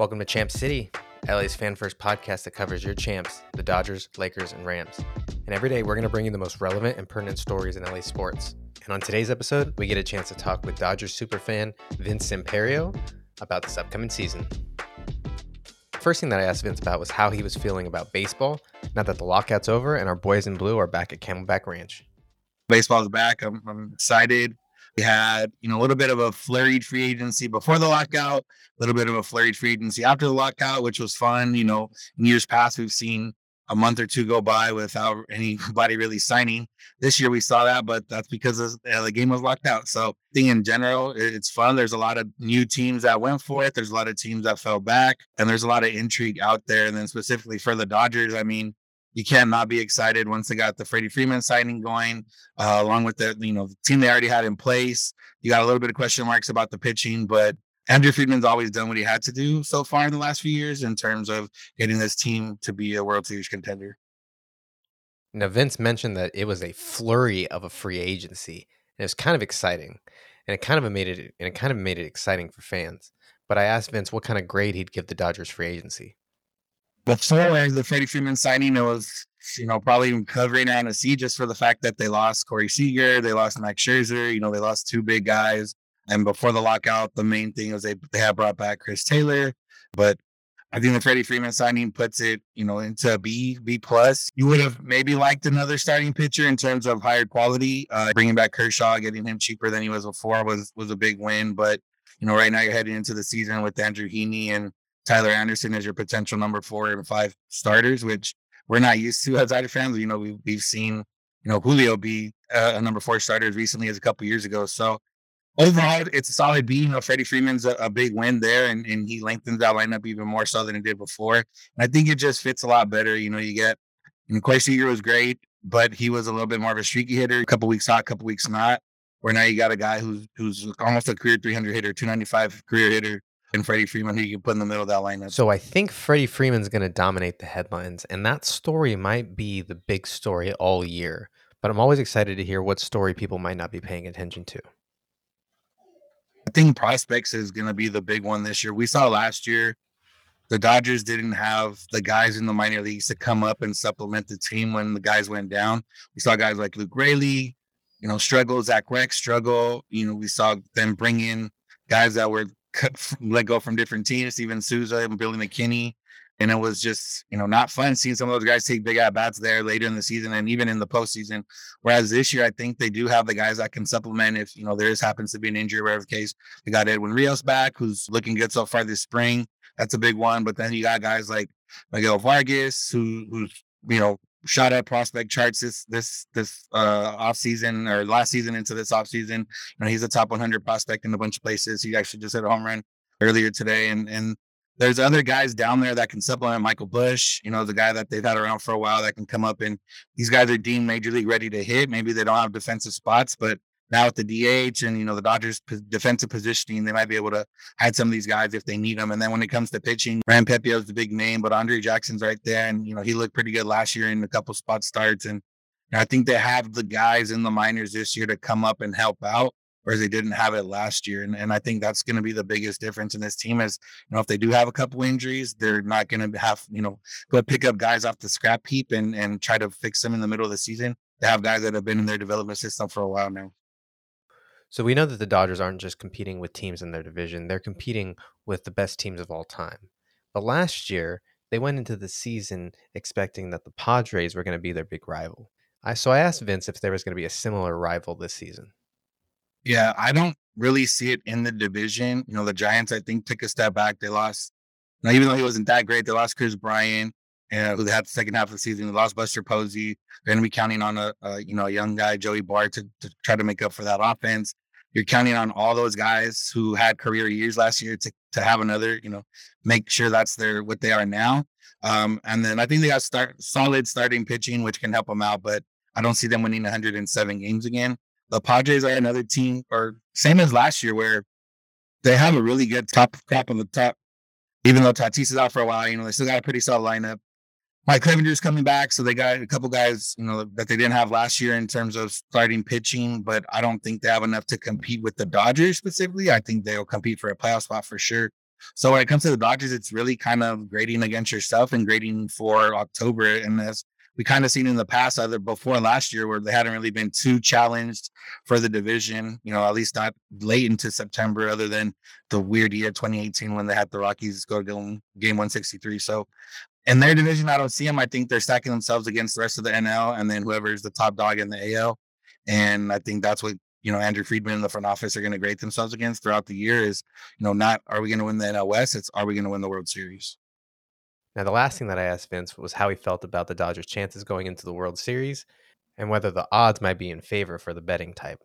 Welcome to Champ City, LA's fan first podcast that covers your champs, the Dodgers, Lakers, and Rams. And every day we're going to bring you the most relevant and pertinent stories in LA sports. And on today's episode, we get a chance to talk with Dodgers superfan Vince Samperio about this upcoming season. First thing that I asked Vince about was how he was feeling about baseball now that the lockout's over and our boys in blue are back at Camelback Ranch. Baseball's back. I'm, I'm excited. We had, you know, a little bit of a flurried free agency before the lockout, a little bit of a flurried free agency after the lockout, which was fun. You know, in years past, we've seen a month or two go by without anybody really signing. This year we saw that, but that's because uh, the game was locked out. So, I think in general, it's fun. There's a lot of new teams that went for it. There's a lot of teams that fell back, and there's a lot of intrigue out there. And then specifically for the Dodgers, I mean, you can't not be excited once they got the Freddie Freeman signing going, uh, along with the you know the team they already had in place. You got a little bit of question marks about the pitching, but Andrew Friedman's always done what he had to do so far in the last few years in terms of getting this team to be a World Series contender. Now, Vince mentioned that it was a flurry of a free agency, and it was kind of exciting, and it kind of made it and it kind of made it exciting for fans. But I asked Vince what kind of grade he'd give the Dodgers free agency before the Freddie Freeman signing, it was you know probably covering around a C just for the fact that they lost Corey Seager, they lost Max Scherzer, you know they lost two big guys, and before the lockout, the main thing was they they had brought back Chris Taylor, but I think the Freddie Freeman signing puts it, you know, into B, B plus. You would have maybe liked another starting pitcher in terms of higher quality. Uh, bringing back Kershaw, getting him cheaper than he was before was was a big win. But you know, right now you're heading into the season with Andrew Heaney and Tyler Anderson as your potential number four and five starters, which we're not used to as Dodger fans. You know, we've, we've seen, you know, Julio be a, a number four starter as recently as a couple years ago. So overall, it's a solid B. You know, Freddie Freeman's a, a, big win there, and, and he lengthens that lineup even more so than it did before. And I think it just fits a lot better. You know, you get, know, Corey Seager was great, but he was a little bit more of a streaky hitter, a couple weeks hot, a couple weeks not. Where now you got a guy who's who's almost a career 300 hitter, 295 career hitter, and Freddie Freeman who you can put in the middle of that lineup. So I think Freddie Freeman's going to dominate the headlines, and that story might be the big story all year. But I'm always excited to hear what story people might not be paying attention to. I think prospects is going to be the big one this year. We saw last year the Dodgers didn't have the guys in the minor leagues to come up and supplement the team when the guys went down. We saw guys like Luke Raley, you know, struggle, Zach Reks struggle. You know, we saw them bring in guys that were cut, let go from different teams, even Souza and Billy McKinney. And it was just, you know, not fun seeing some of those guys take big at bats there later in the season and even in the postseason. Whereas this year, I think they do have the guys that can supplement if, you know, there is happens to be an injury, whatever case. They got Edwin Rios back, who's looking good so far this spring. That's a big one. But then you got guys like Miguel Vargas, who who's, you know, shot at prospect charts this this this uh off season or last season into this off season. You know, he's a top 100 prospect in a bunch of places. He actually just hit a home run earlier today, and and there's other guys down there that can supplement Michael Busch. You know, the guy that they've had around for a while that can come up and these guys are deemed major league ready to hit. Maybe they don't have defensive spots, but now with the DH and you know the Dodgers defensive positioning, they might be able to hide some of these guys if they need them. And then when it comes to pitching, Ryan Pepiot is the big name, but Andre Jackson's right there, and you know he looked pretty good last year in a couple spot starts. And I think they have the guys in the minors this year to come up and help out, whereas they didn't have it last year. And, and I think that's going to be the biggest difference in this team is, you know, if they do have a couple injuries, they're not going to have, you know, go pick up guys off the scrap heap and, and try to fix them in the middle of the season. They have guys that have been in their development system for a while now. So we know that the Dodgers aren't just competing with teams in their division, they're competing with the best teams of all time. But last year, they went into the season expecting that the Padres were going to be their big rival. I so I asked Vince if there was going to be a similar rival this season. Yeah, I don't really see it in the division. You know, the Giants I think took a step back. They lost now even though he wasn't that great, they lost Kris Bryant, who had the second half of the season. They lost Buster Posey. They're going to be counting on a, a, you know a young guy, Joey Bart, to, to try to make up for that offense. You're counting on all those guys who had career years last year to to have another, you know, make sure that's their what they are now. Um, and then I think they got start solid starting pitching, which can help them out, but I don't see them winning 107 games again. The Padres are another team, or same as last year, where they have a really good top crop on the top. Even though Tatis is out for a while, you know, they still got a pretty solid lineup. Mike Clevinger's coming back, so they got a couple guys, you know, that they didn't have last year in terms of starting pitching. But I don't think they have enough to compete with the Dodgers specifically. I think they'll compete for a playoff spot for sure. So when it comes to the Dodgers, it's really kind of grading against yourself and grading for October. And as we kind of seen in the past, either before last year, where they hadn't really been too challenged for the division, you know, at least not late into September, other than the weird year 2018 when they had the Rockies go to game 163. So in their division, I don't see them. I think they're stacking themselves against the rest of the NL and then whoever's the top dog in the AL. And I think that's what you know Andrew Friedman and the front office are going to grade themselves against throughout the year. Is you know not are we going to win the NL West? It's are we going to win the World Series? Now, the last thing that I asked Vince was how he felt about the Dodgers' chances going into the World Series and whether the odds might be in favor for the betting type.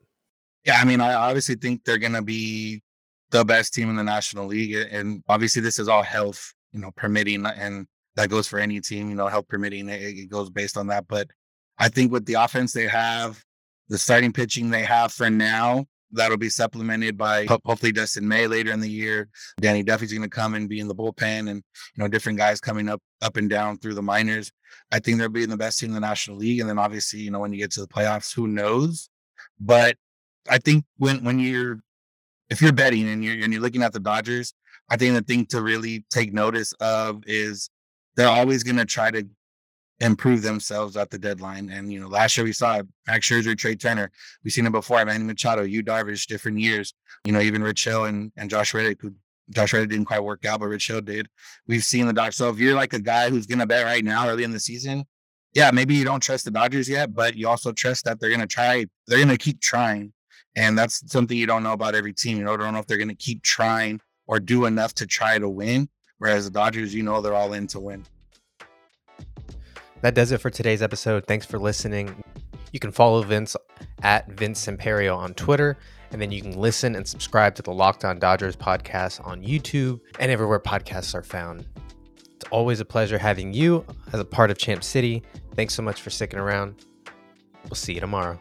Yeah, I mean, I obviously think they're going to be the best team in the National League. And obviously, this is all health, you know, permitting. And that goes for any team, you know, health permitting. It, it goes based on that. But I think with the offense they have, the starting pitching they have for now, that'll be supplemented by hopefully Dustin May later in the year. Danny Duffy's going to come and be in the bullpen, and you know different guys coming up up and down through the minors. I think they'll be the best team in the National League, and then obviously you know when you get to the playoffs, who knows? But I think when when you're if you're betting and you're and you're looking at the Dodgers, I think the thing to really take notice of is they're always going to try to improve themselves at the deadline. And you know, last year we saw Max Scherzer, Trea Turner. We've seen it before. Manny Machado, Yu Darvish, different years. You know, even Rich Hill and and Josh Reddick, who Josh Reddick didn't quite work out, but Rich Hill did. We've seen the Dodgers. So if you're like a guy who's gonna bet right now, early in the season, yeah, maybe you don't trust the Dodgers yet, but you also trust that they're gonna try. They're gonna keep trying, and that's something you don't know about every team. You know, don't know if they're gonna keep trying or do enough to try to win. Whereas the Dodgers, you know, they're all in to win. That does it for today's episode. Thanks for listening. You can follow Vince at Vince Samperio on Twitter, and then you can listen and subscribe to the Locked On Dodgers podcast on YouTube and everywhere podcasts are found. It's always a pleasure having you as a part of Champ City. Thanks so much for sticking around. We'll see you tomorrow.